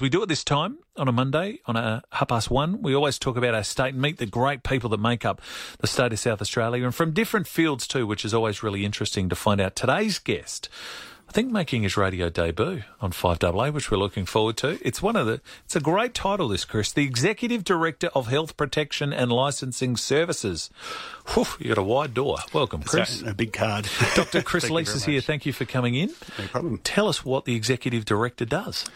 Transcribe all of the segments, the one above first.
We do it this time on a Monday on a half past one. We always talk about our state and meet the great people that make up the state of South Australia and from different fields too, which is always really interesting to find out. Today's guest think making his radio debut on 5AA, which we're looking forward to. It's one of the, it's a great title, this, Chris. The Executive Director of Health Protection and Licensing Services. Whew, you got a wide door. Welcome, Chris. A big card. Dr. Chris Lease is here. Thank you for coming in. No problem. Tell us what the Executive Director does.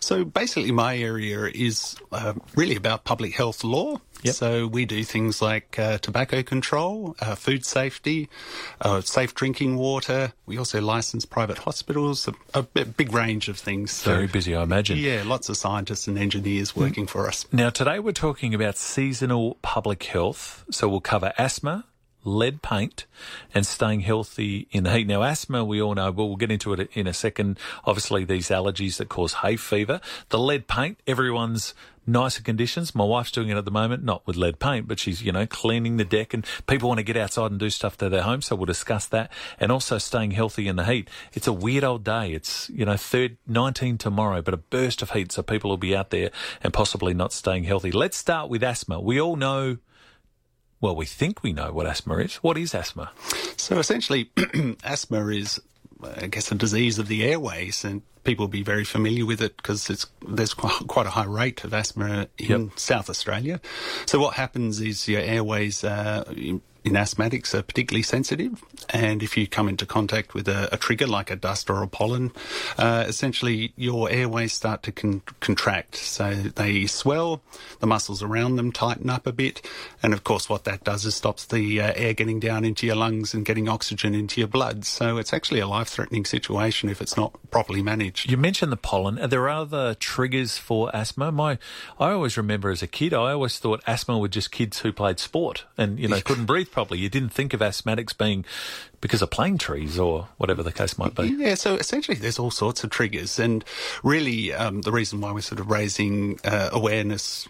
So basically, my area is uh, really about public health law. Yep. So we do things like uh, tobacco control, uh, food safety, uh, safe drinking water. We also license private hospitals, a, a big range of things. Very busy, I imagine. Yeah, lots of scientists and engineers working for us. Now, today we're talking about seasonal public health. So we'll cover asthma, lead paint and staying healthy in the heat. Now, asthma, we all know, but we'll get into it in a second. Obviously, these allergies that cause hay fever. The lead paint, everyone's nicer conditions. My wife's doing it at the moment, not with lead paint, but she's, you know, cleaning the deck and people want to get outside and do stuff to their home. So we'll discuss that and also staying healthy in the heat. It's a weird old day. It's, you know, third, 19 tomorrow, but a burst of heat. So people will be out there and possibly not staying healthy. Let's start with asthma. We all know well, we think we know what asthma is. What is asthma? So essentially, asthma is, I guess, a disease of the airways, and people will be very familiar with it because there's quite a high rate of asthma in yep. South Australia. So what happens is your airways uh, in asthmatics are particularly sensitive, and if you come into contact with a, a trigger like a dust or a pollen, uh, essentially your airways start to con- contract. So they swell, the muscles around them tighten up a bit, and of course, what that does is stops the uh, air getting down into your lungs and getting oxygen into your blood. So it's actually a life threatening situation if it's not properly managed. You mentioned the pollen. Are there other triggers for asthma? My, I always remember as a kid, I always thought asthma were just kids who played sport and, you know, couldn't breathe properly. You didn't think of asthmatics being because of plane trees or whatever the case might be. Yeah, so essentially there's all sorts of triggers. And really, um, the reason why we're sort of raising uh, awareness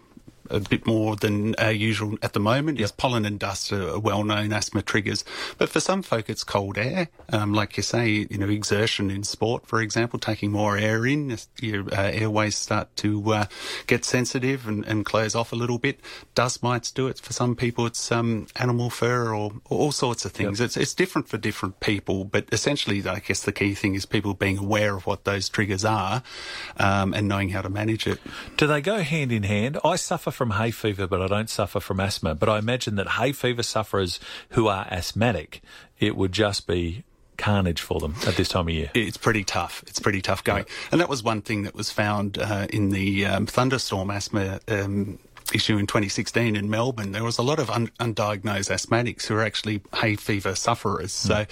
a bit more than uh, usual at the moment Yes, pollen and dust are well-known asthma triggers. But for some folk, it's cold air. Um, like you say, you know, exertion in sport, for example, taking more air in, your uh, airways start to uh, get sensitive and, and, close off a little bit. Dust mites do it. For some people, it's um, animal fur or, or, all sorts of things. Yep. It's, it's different for different people, but essentially, I guess the key thing is people being aware of what those triggers are um, and knowing how to manage it. Do they go hand in hand? I suffer from hay fever, but I don't suffer from asthma. But I imagine that hay fever sufferers who are asthmatic, it would just be carnage for them at this time of year. It's pretty tough. It's pretty tough going. And that was one thing that was found uh, in the um, thunderstorm asthma um, issue in 2016 in Melbourne, there was a lot of un- undiagnosed asthmatics who are actually hay fever sufferers. Mm. So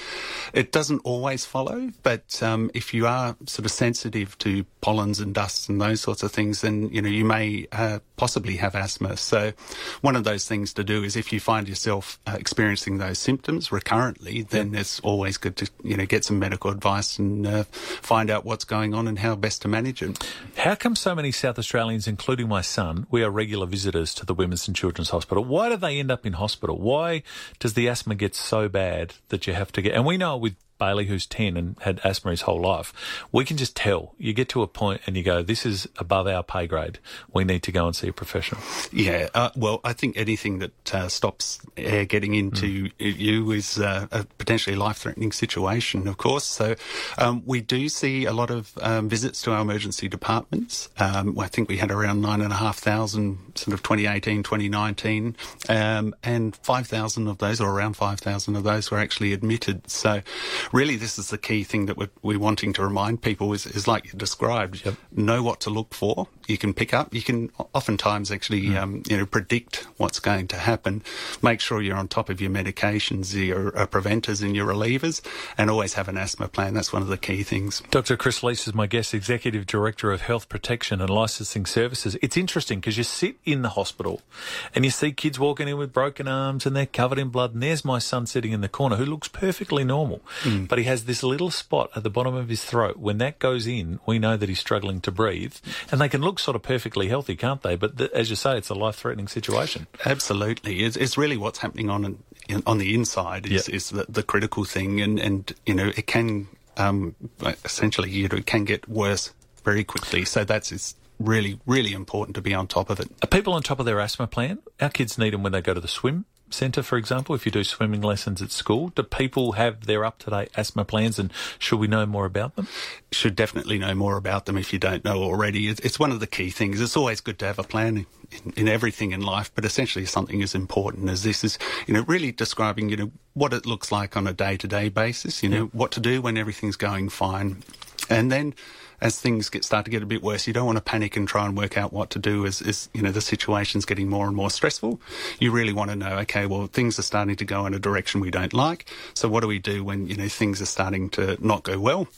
it doesn't always follow, but um, if you are sort of sensitive to pollens and dusts and those sorts of things, then you know you may uh, possibly have asthma. So one of those things to do is if you find yourself uh, experiencing those symptoms recurrently, then yep. it's always good to you know get some medical advice and uh, find out what's going on and how best to manage it. How come so many South Australians, including my son, we are regular visitors? Visitors to the Women's and Children's Hospital. Why do they end up in hospital? Why does the asthma get so bad that you have to get? And we know with Bailey, who's 10 and had asthma his whole life, we can just tell. You get to a point and you go, this is above our pay grade. We need to go and see a professional. Yeah, uh, well, I think anything that uh, stops air getting into mm. you is uh, a potentially life threatening situation, of course. So um, we do see a lot of um, visits to our emergency departments. Um, I think we had around 9,500 sort of 2018, 2019, um, and 5,000 of those, or around 5,000 of those, were actually admitted. So really this is the key thing that we're, we're wanting to remind people is, is like you described, yep. know what to look for. You can pick up, you can oftentimes actually, mm. um, you know, predict what's going to happen. Make sure you're on top of your medications, your uh, preventers and your relievers, and always have an asthma plan. That's one of the key things. Dr. Chris Lease is my guest, Executive Director of Health Protection and Licensing Services. It's interesting because you sit in the hospital and you see kids walking in with broken arms and they're covered in blood, and there's my son sitting in the corner who looks perfectly normal. Mm. Mm. But he has this little spot at the bottom of his throat. When that goes in, we know that he's struggling to breathe. And they can look sort of perfectly healthy, can't they? But the, as you say, it's a life threatening situation. Absolutely. It's, it's, really what's happening on on the inside is, yep. is the, the, critical thing. And, and, you know, it can um, essentially, you know, it can get worse very quickly. So that's really, really important to be on top of it. Are people on top of their asthma plan? Our kids need them when they go to the swim centre, for example, if you do swimming lessons at school? Do people have their up to date asthma plans and should we know more about them? Should definitely know more about them if you don't know already. It's one of the key things. It's always good to have a plan in, in everything in life, but essentially something as important as this is, you know, really describing, you know, what it looks like on a day to day basis, you know, what to do when everything's going fine. And then as things get start to get a bit worse, you don't want to panic and try and work out what to do as, as you know the situation's getting more and more stressful. You really want to know, okay, well things are starting to go in a direction we don't like. So what do we do when you know things are starting to not go well?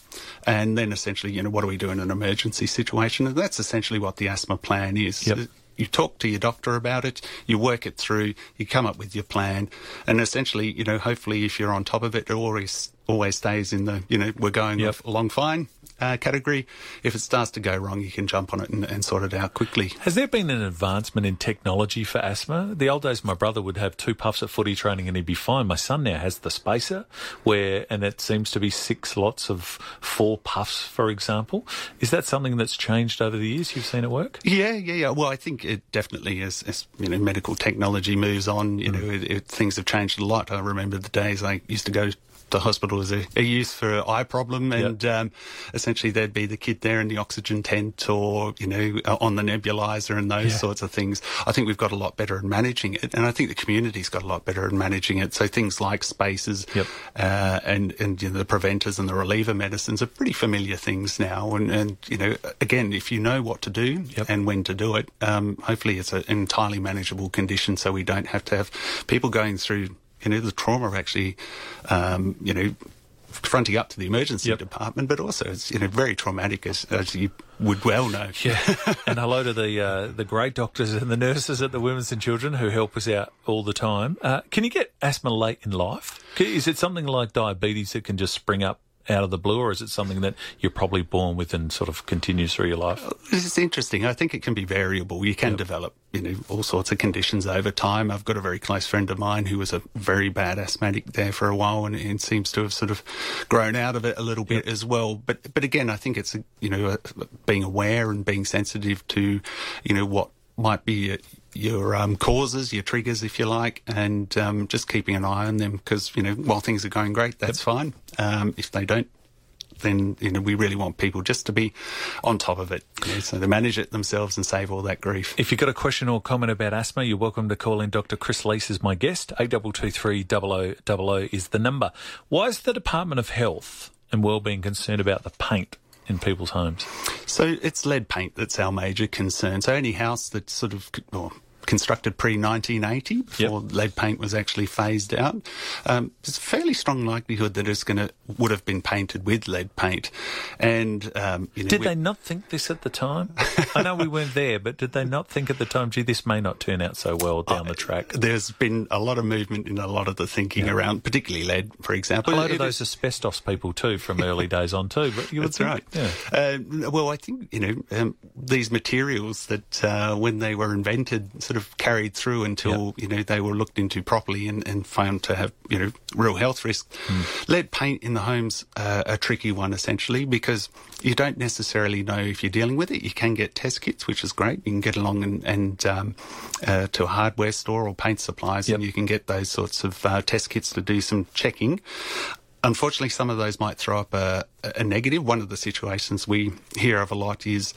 And then essentially, you know, what do we do in an emergency situation? And that's essentially what the asthma plan is. Yep you talk to your doctor about it, you work it through, you come up with your plan, and essentially, you know, hopefully, if you're on top of it, it always always stays in the, you know, we're going yep. along fine uh, category. If it starts to go wrong, you can jump on it and, and, sort it out quickly. Has there been an advancement in technology for asthma? The old days, my brother would have two puffs at footy training and he'd be fine. My son now has the spacer, where and it seems to be six lots of four puffs, for example. Is that something that's changed over the years? You've seen it work? Yeah, yeah, yeah. Well, I think it definitely is, as you know medical technology moves on, you mm. know, it, it, things have changed a lot. I remember the days I used to go the hospital as a, a use for an eye problem, and yep. um, essentially there'd be the kid there in the oxygen tent or you know uh, on the nebulizer and those yeah. sorts of things. I think we've got a lot better at managing it, and I think the community's got a lot better at managing it. So things like spaces yep. uh, and and you know, the preventers and the reliever medicines are pretty familiar things now. And, and you know, again, if you know what to do yep. and when to do it, um, hopefully it's an entirely manageable condition, so we don't have to have people going through you know, the trauma of actually, um, you know, fronting up to the emergency yep. department, but also it's you know very traumatic as, as you would well know. Yeah, and hello to the uh, the great doctors and the nurses at the Women's and Children who help us out all the time. Uh, can you get asthma late in life? Is it something like diabetes that can just spring up out of the blue, or is it something that you're probably born with and sort of continues through your life? It's interesting. I think it can be variable. You can yep. develop, you know, all sorts of conditions over time. I've got a very close friend of mine who was a very bad asthmatic there for a while, and, and seems to have sort of grown out of it a little bit yep. as well. But but again, I think it's you know being aware and being sensitive to, you know, what might be your um, causes, your triggers, if you like, and um, just keeping an eye on them because you know while things are going great, that's fine. Um, if they don't, then you know we really want people just to be on top of it, you know, so they manage it themselves and save all that grief. If you've got a question or comment about asthma, you're welcome to call in. Dr. Chris Lease is my guest. Eight double two three double o double o is the number. Why is the Department of Health and Wellbeing concerned about the paint in people's homes? So it's lead paint that's our major concern. So any house that's sort of, well, constructed pre 1980 before yep. lead paint was actually phased out. Um, there's a fairly strong likelihood that it's going to would have been painted with lead paint. And um, you know, did we, they not think this at the time? I know we weren't there, but did they not think at the time, gee, this may not turn out so well down uh, the track? There's been a lot of movement in a lot of the thinking yep. around, particularly lead, for example. A lot of those asbestos people too, from early days on too. But you That's think, right. Yeah. Uh, well, I think you know um, these materials that uh, when they were invented sort of carried through until yep. you know they were looked into properly and, and, found to have you know real health risks. Mm. Lead paint in the homes uh, a tricky one essentially because you don't necessarily know if you're dealing with it. You can get test kits, which is great. You can get along and, and um, uh, to a hardware store or paint supplies, yep. and you can get those sorts of uh, test kits to do some checking. Unfortunately, some of those might throw up a, a negative. One of the situations we hear of a lot is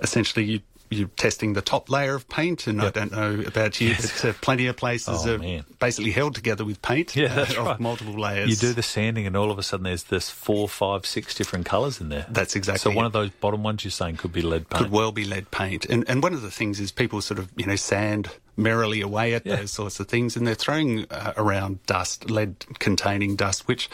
essentially you you're testing the top layer of paint, and yep. I don't know about you, yes. but uh, plenty of places oh, are man. basically held together with paint yeah, that's uh, of right. multiple layers. You do the sanding, and all of a sudden there's this four, five, six different colours in there. That's exactly. So one of those bottom ones you're saying could be lead paint. Could well be lead paint, and and one of the things is people sort of you know sand merrily away at yeah. those sorts of things, and they're throwing uh, around dust, lead-containing dust, which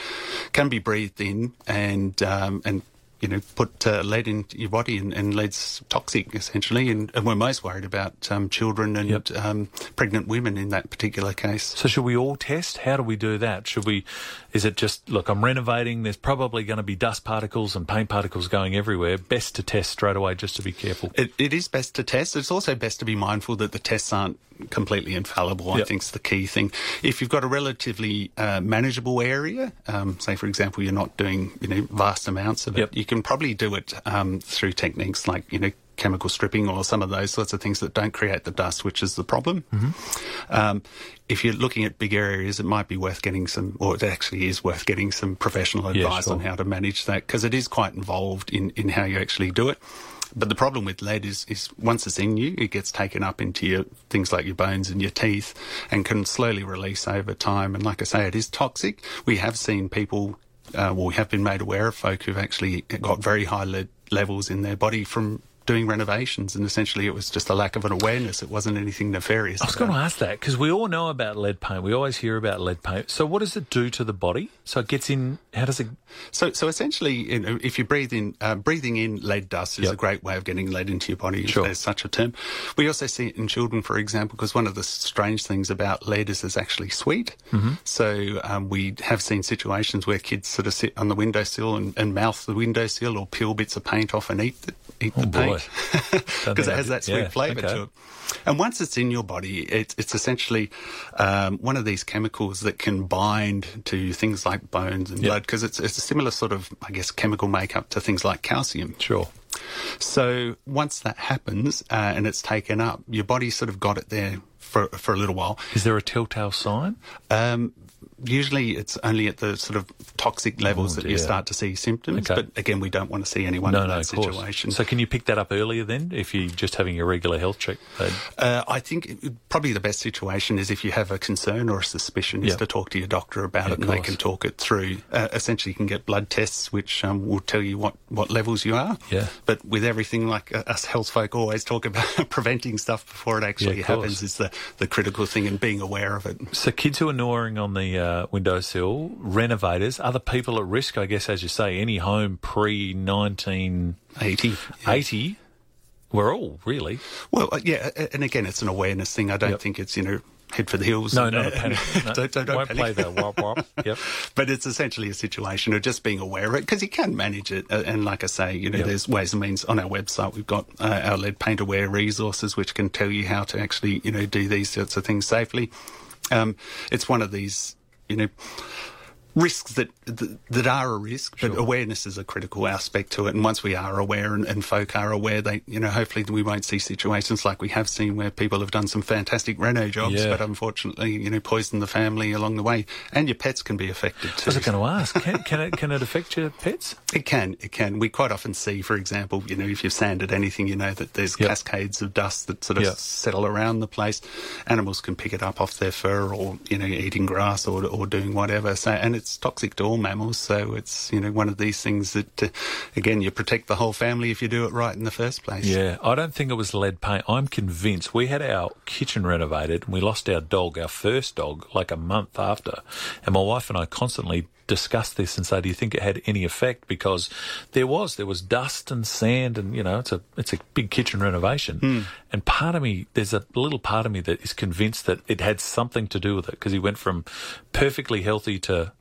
can be breathed in and um, and you know, put uh, lead in your body, and, and, lead's toxic essentially. And, and we're most worried about um, children and yep. um, pregnant women in that particular case. So, should we all test? How do we do that? Should we? Is it just look? I'm renovating. There's probably going to be dust particles and paint particles going everywhere. Best to test straight away, just to be careful. it, it is best to test. It's also best to be mindful that the tests aren't completely infallible. Yep. I think is the key thing. If you've got a relatively uh, manageable area, um, say for example, you're not doing you know vast amounts of it, yep. you can probably do it um, through techniques like you know chemical stripping or some of those sorts of things that don't create the dust, which is the problem. Um, if you're looking at big areas, it might be worth getting some, or it actually is worth getting some professional Yeah, advice on how to manage that because it is quite involved in, in how you actually do it. But the problem with lead is, is once it's in you, it gets taken up into your things like your bones and your teeth and can slowly release over time. And like I say, it is toxic. We have seen people, uh, well, we have been made aware of folk who've actually got very high lead levels in their body from doing renovations. And essentially it was just a lack of an awareness. It wasn't anything nefarious. I was going to ask that because we all know about lead paint. We always hear about lead paint. So, what does it do to the body? So, it gets in. How does it? So, so essentially, you know, if you breathe in, uh, breathing in lead dust is Yep. a great way of getting lead into your body. Sure. There's such a term. We also see it in children, for example, because one of the strange things about lead is it's actually sweet. Mm-hmm. So um, we have seen situations where kids sort of sit on the windowsill and, and mouth the windowsill or peel bits of paint off and eat the, eat the Oh, boy. paint Because it has that sweet yeah, flavour okay. to it. And once it's in your body, it's, it's essentially um, one of these chemicals that can bind to things like bones and Yep. blood because it's, it's a similar sort of, I guess, chemical makeup to things like calcium. Sure. So once that happens uh, and it's taken up, your body's sort of got it there for, for a little while. Is there a telltale sign? Um, usually it's only at the sort of toxic levels Oh, that you start to see symptoms. Okay. But again, we don't want to see anyone no, in no, that course. situation. So, can you pick that up earlier then if you're just having your regular health check? Uh, I think probably the best situation is if you have a concern or a suspicion, is to talk to your doctor about Yeah, it, and they can talk it through. Uh, essentially, you can get blood tests, which um, will tell you what, what levels you are. Yeah. But with everything, like uh, us health folk always talk about preventing stuff before it actually course. happens is the, the critical thing and being aware of it. So, kids who are gnawing on the uh, windowsill, renovators, other people at risk, I guess, as you say, any home pre 1980, 80. we're all really. Well, uh, yeah, and again, it's an awareness thing. I don't Yep. think it's, you know, head for the hills. No, and, not uh, panic. No, don't, don't, don't play the wop wop. Yep. But it's essentially a situation of just being aware of it because you can manage it. Uh, and like I say, you know, Yep. there's ways and means on our website. We've got uh, our lead paint aware resources which can tell you how to actually, you know, do these sorts of things safely. Um, it's one of these, you know, risks that that, that are a risk, but awareness is a critical aspect to it. And once we are aware and, and folk are aware, they, you know, hopefully we won't see situations like we have seen where people have done some fantastic reno jobs, Yeah. but unfortunately, you know, poison the family along the way. And your pets can be affected I too. was going to ask, can, can it can it affect your pets? It can, it can. We quite often see, for example, you know, if you've sanded anything, you know that there's Yep. cascades of dust that sort of Yep. settle around the place. Animals can pick it up off their fur, or you know, eating grass or or doing whatever. So, and it's toxic to all mammals. So it's you know one of these things that, uh, again, you protect the whole family if you do it right in the first place. Yeah, I don't think it was lead paint. I'm convinced we had our kitchen renovated and we lost our dog, our first dog, like a month after. And my wife and I constantly discussed this and say, do you think it had any effect? Because there was, there was dust and sand and, you know, it's a, it's a big kitchen renovation. And part of me, there's a little part of me that is convinced that it had something to do with it because he went from perfectly healthy to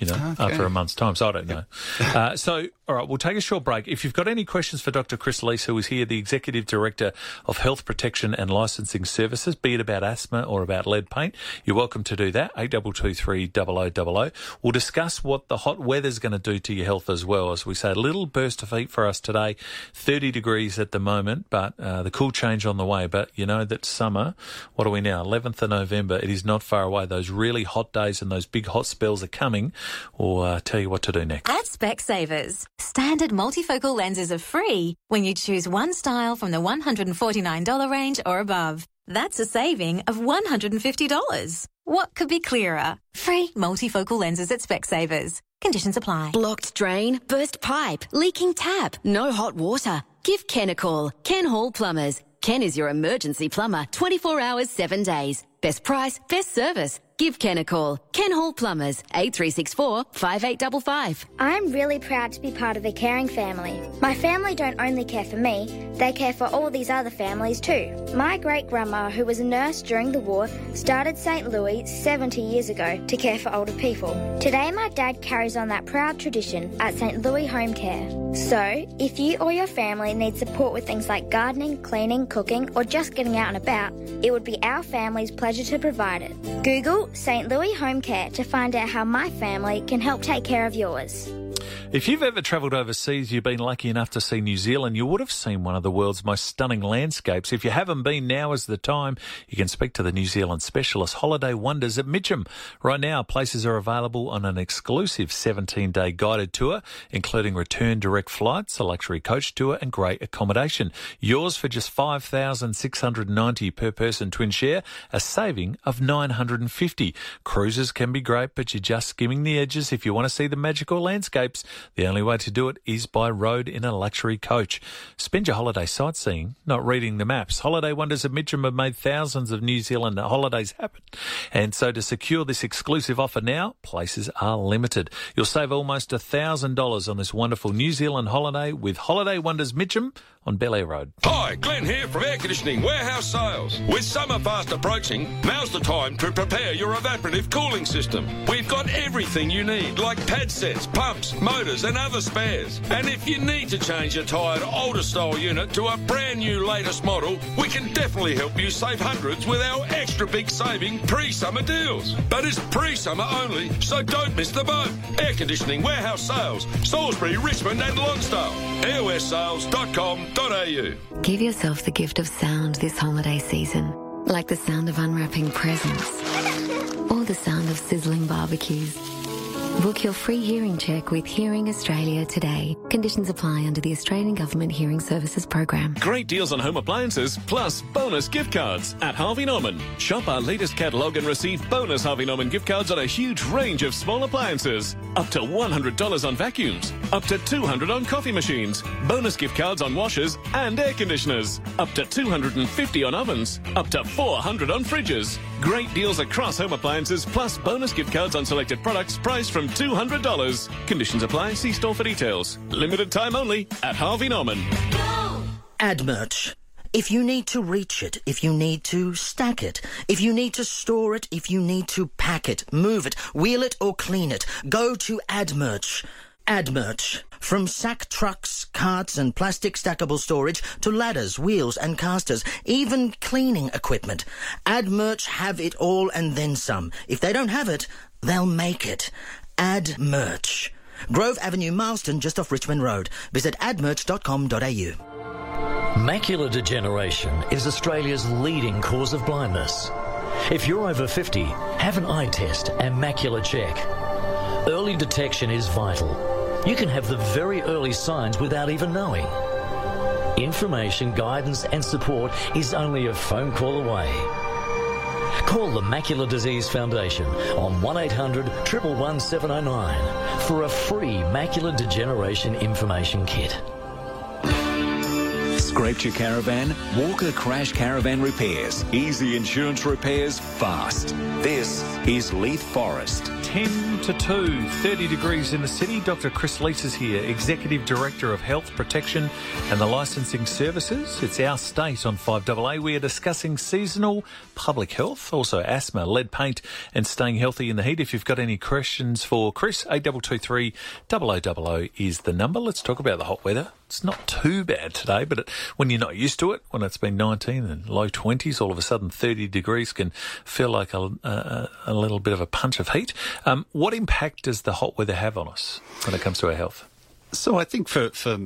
you know, Okay. after a month's time. So I don't know. uh, so, all right, we'll take a short break. If you've got any questions for Dr. Chris Lease, who is here, the Executive Director of Health Protection and Licensing Services, be it about asthma or about lead paint, you're welcome to do that. 8223 0000. We'll discuss what the hot weather's going to do to your health as well. As we say, a little burst of heat for us today, 30 degrees at the moment, but uh, the cool change on the way. But you know that summer, what are we now? 11th of November. It is not far away. Those really hot days and those big hot spells are coming. We'll uh, tell you what to do next. At Specsavers, standard multifocal lenses are free when you choose one style from the $149 range or above. That's a saving of $150. What could be clearer? Free multifocal lenses at Specsavers. Conditions apply. Blocked drain, burst pipe, leaking tap, no hot water. Give Ken a call. Ken Hall Plumbers. Ken is your emergency plumber 24 hours, 7 days. Best price, best service. Give Ken a call. Ken Hall Plumbers, 8364 5855. I'm really proud to be part of a caring family. My family don't only care for me, they care for all these other families too. My great grandma, who was a nurse during the war, started St. Louis 70 years ago to care for older people. Today, my dad carries on that proud tradition at St. Louis Home Care. So, if you or your family need support with things like gardening, cleaning, cooking, or just getting out and about, it would be our family's pleasure to provide it. Google St. Louis Home Care to find out how my family can help take care of yours. If you've ever travelled overseas, you've been lucky enough to see New Zealand, you would have seen one of the world's most stunning landscapes. If you haven't been, now is the time. You can speak to the New Zealand specialist Holiday Wonders at Mitcham. Right now, places are available on an exclusive 17 day guided tour, including return direct flights, a luxury coach tour, and great accommodation. Yours for just 5690 per person twin share, a saving of 950 Cruises can be great, but you're just skimming the edges if you want to see the magical landscapes. The only way to do it is by road in a luxury coach. Spend your holiday sightseeing, not reading the maps. Holiday Wonders of Mitcham have made thousands of New Zealand holidays happen. And so to secure this exclusive offer now, places are limited. You'll save almost $1,000 on this wonderful New Zealand holiday with Holiday Wonders Mitcham on Bel Road. Hi, Glenn here from Air Conditioning Warehouse Sales. With summer fast approaching, now's the time to prepare your evaporative cooling system. We've got everything you need, like pad sets, pumps, motors, and other spares. And if you need to change your tired, older style unit to a brand new latest model, we can definitely help you save hundreds with our extra big saving pre-summer deals. But it's pre-summer only, so don't miss the boat. Air Conditioning Warehouse Sales, Salisbury, Richmond, and Lonsdale. Give yourself the gift of sound this holiday season, like the sound of unwrapping presents or the sound of sizzling barbecues. Book your free hearing check with Hearing Australia today. Conditions apply under the Australian Government Hearing Services Program. Great deals on home appliances plus bonus gift cards at Harvey Norman. Shop our latest catalogue and receive bonus Harvey Norman gift cards on a huge range of small appliances. Up to $100 on vacuums, up to $200 on coffee machines, bonus gift cards on washers and air conditioners, up to $250 on ovens, up to $400 on fridges. Great deals across home appliances plus bonus gift cards on selected products priced from $200. Conditions apply. See store for details. Limited time only at Harvey Norman. Ad merch. If you need to reach it, if you need to stack it, if you need to store it, if you need to pack it, move it, wheel it or clean it, go to AdMerch. AdMerch. From sack trucks, carts and plastic stackable storage to ladders, wheels and casters, even cleaning equipment. AdMerch have it all and then some. If they don't have it, they'll make it. AdMerch. Grove Avenue, Marleston, just off Richmond Road. Visit admerch.com.au. Macular degeneration is Australia's leading cause of blindness. If you're over 50, have an eye test and macular check. Early detection is vital. You can have the very early signs without even knowing. Information, guidance, and support is only a phone call away. Call the Macular Disease Foundation on 1800 111 709 for a free macular degeneration information kit. Scraped your caravan? Walker Crash Caravan Repairs. Easy insurance repairs fast. This is Leith Forest. 10 to 2, 30 degrees in the city. Dr. Chris Lease is here, Executive Director of Health Protection and the Licensing Services. It's our state on 5AA. We are discussing seasonal public health, also asthma, lead paint, and staying healthy in the heat. If you've got any questions for Chris, 8223 0000 is the number. Let's talk about the hot weather. It's not too bad today, but it, when you're not used to it, when it's been 19 and low 20s, all of a sudden 30 degrees can feel like a, a, a little bit of a punch of heat. Um, what impact does the hot weather have on us when it comes to our health? So I think for, for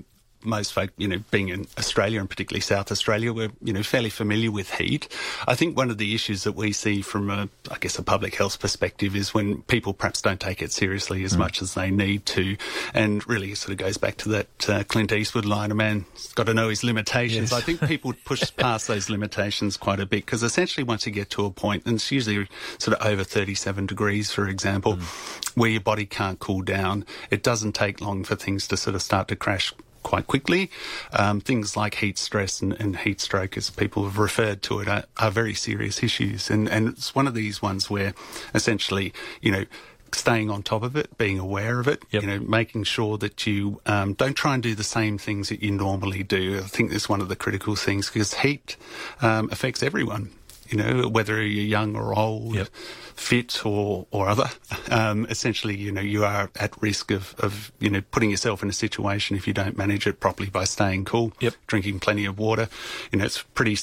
most folk, you know, being in Australia and particularly South Australia, we're, you know, fairly familiar with heat. I think one of the issues that we see from a, I guess, a public health perspective is when people perhaps don't take it seriously as mm. much as they need to. And really sort of goes back to that uh, Clint Eastwood line, a man's got to know his limitations. Yes. I think people push past those limitations quite a bit because essentially once you get to a point, and it's usually sort of over 37 degrees, for example, mm. where your body can't cool down, it doesn't take long for things to sort of start to crash quite quickly. Um, things like heat stress and, and, heat stroke, as people have referred to it, are, are very serious issues. And, and it's one of these ones where essentially, you know, staying on top of it, being aware of it, yep. you know, making sure that you um, don't try and do the same things that you normally do. I think that's one of the critical things because heat um, affects everyone you know, whether you're young or old, yep. fit or, or other. Um, essentially, you know, you are at risk of, of, you know, putting yourself in a situation if you don't manage it properly by staying cool, yep. drinking plenty of water. You know, it's pretty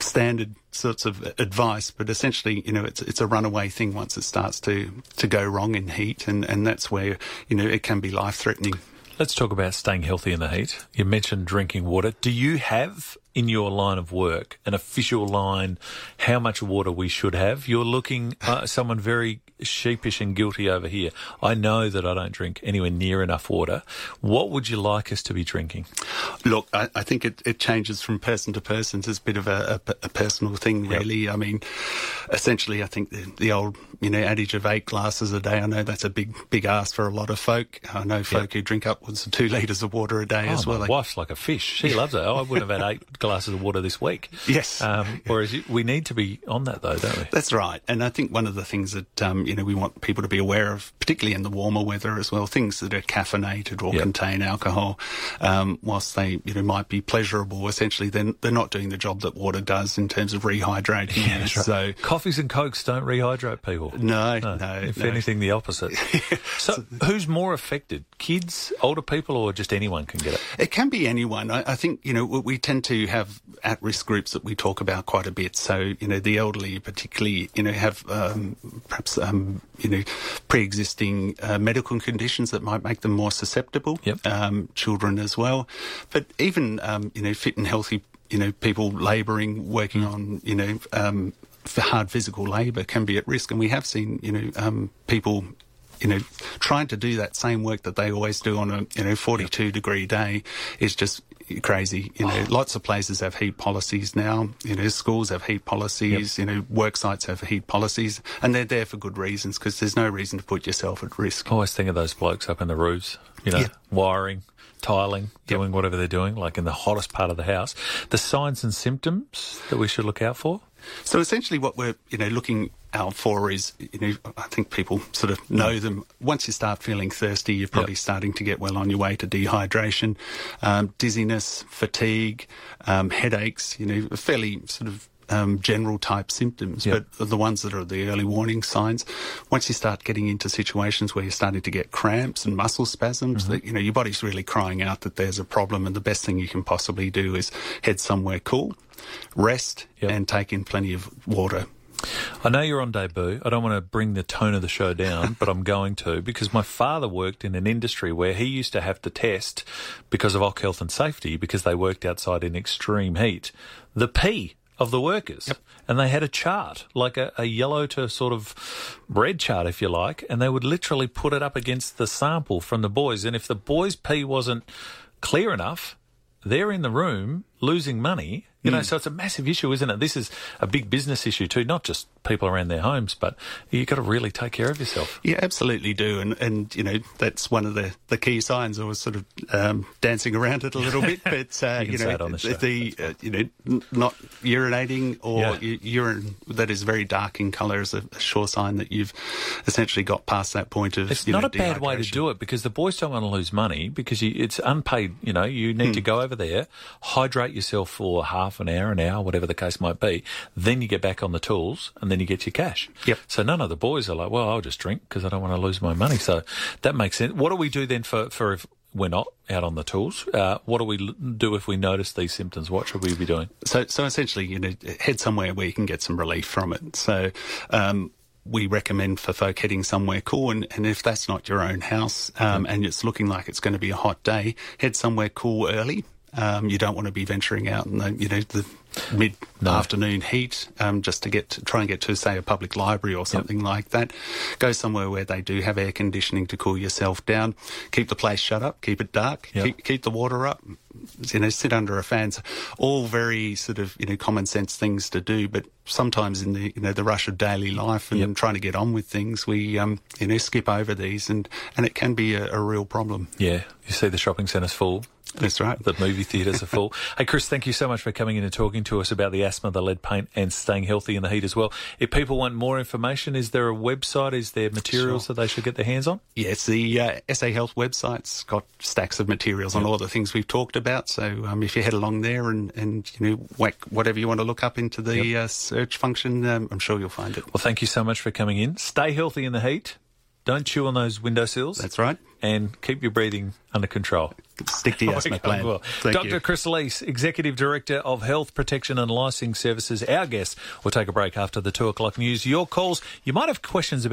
standard sorts of advice, but essentially, you know, it's it's a runaway thing once it starts to to go wrong in heat, and and that's where you know it can be life threatening. Let's talk about staying healthy in the heat. You mentioned drinking water. Do you have in your line of work an official line how much water we should have? You're looking uh, someone very sheepish and guilty over here. I know that I don't drink anywhere near enough water. What would you like us to be drinking? Look, I, I think it, it, changes from person to person. It's a bit of a, a, a personal thing, really. Yep. I mean, essentially, I think the, the, old you know adage of eight glasses a day. I know that's a big big ask for a lot of folk. I know folk yep. who drink upwards of two litres of water a day oh, as well. My wife's like a fish. She loves it. I wouldn't have had eight glasses of water this week. Yes. Um, whereas we need to be on that though, don't we? That's right. And I think one of the things that um, you know we want people to be aware of, particularly in the warmer weather as well, things that are caffeinated or yep. contain alcohol, um, whilst they you know might be pleasurable, essentially then they're not doing the job that water does in terms of rehydrating. Yeah, right. So coffees and cokes don't rehydrate people. No, no. no if no. anything, the opposite. so, who's more affected? Kids, older people, or just anyone can get it? It can be anyone. I, I think you know we tend to have at-risk groups that we talk about quite a bit. So you know the elderly, particularly, you know, have um, perhaps um, you know pre-existing uh, medical conditions that might make them more susceptible. Yep. Um, children as well, but even um, you know fit and healthy you know, people labouring, working on, you know, um, hard physical labour can be at risk. And we have seen, you know, um, people, you know, trying to do that same work that they always do on a, you know, 42 degree day is just crazy. You know, oh. lots of places have heat policies now. You know, schools have heat policies. Yep. You know, work sites have heat policies, and they're there for good reasons because there's no reason to put yourself at risk. I always think of those blokes up in the roofs. You know, yep. wiring, tiling, doing yep. whatever they're doing, like in the hottest part of the house. The signs and symptoms that we should look out for. So essentially, what we're you know looking out for is you know I think people sort of know them. Once you start feeling thirsty, you're probably yep. starting to get well on your way to dehydration, um, dizziness, fatigue, um, headaches. You know, fairly sort of um, general type symptoms, yep. but the ones that are the early warning signs. Once you start getting into situations where you're starting to get cramps and muscle spasms, mm-hmm. that you know your body's really crying out that there's a problem, and the best thing you can possibly do is head somewhere cool, rest, yep. and take in plenty of water. I know you're on debut. I don't want to bring the tone of the show down, but I'm going to because my father worked in an industry where he used to have to test because of OC health and safety because they worked outside in extreme heat. The P of the workers. Yep. And they had a chart, like a, a, yellow to sort of red chart, if you like, and they would literally put it up against the sample from the boys. And if the boys' P wasn't clear enough, they're in the room losing money you know, mm. so it's a massive issue, isn't it? This is a big business issue too, not just people around their homes, but you've got to really take care of yourself. You absolutely do. And, and you know, that's one of the, the key signs. I was sort of um, dancing around it a little bit, but, uh, you, you know, the, the uh, you know, not urinating or yeah. urine that is very dark in colour is a, sure sign that you've essentially got past that point of. It's not know, a bad way to do it because the boys don't want to lose money because you, it's unpaid. You know, you need mm. to go over there, hydrate yourself for half an hour, an hour, whatever the case might be. Then you get back on the tools and then you get your cash. Yep. So none of the boys are like, well, I'll just drink because I don't want to lose my money. So that makes sense. What do we do then for, for if we're not out on the tools. Uh, what do we do if we notice these symptoms? What should we be doing? So, so essentially, you know, head somewhere where you can get some relief from it. So, um, we recommend for folk heading somewhere cool, and, and if that's not your own house, um, and it's looking like it's going to be a hot day, head somewhere cool early. Um, you don't want to be venturing out in the, you know, the mid afternoon no. heat um, just to get to, try and get to say a public library or something yep. like that. Go somewhere where they do have air conditioning to cool yourself down. Keep the place shut up. Keep it dark. Yep. Keep, keep the water up. You know, sit under a fan. All very sort of you know common sense things to do, but sometimes in the you know the rush of daily life and yep. trying to get on with things, we um, you know skip over these, and and it can be a, a real problem. Yeah, you see the shopping centres full that's right. The movie theatres are full. hey, Chris, thank you so much for coming in and talking to us about the asthma, the lead paint, and staying healthy in the heat as well. If people want more information, is there a website? Is there materials sure. that they should get their hands on? Yes, the uh, SA Health website's got stacks of materials yep. on all the things we've talked about. So um, if you head along there and, and you know whack whatever you want to look up into the yep. uh, search function, um, I'm sure you'll find it. Well, thank you so much for coming in. Stay healthy in the heat Don't chew on those windowsills. That's right. And keep your breathing under control. Stick to your oh asthma plan. well. Thank Dr. you. Chris Lease, Executive Director of Health Protection and Licensing Services, our guest. We'll take a break after the two o'clock news. Your calls, you might have questions about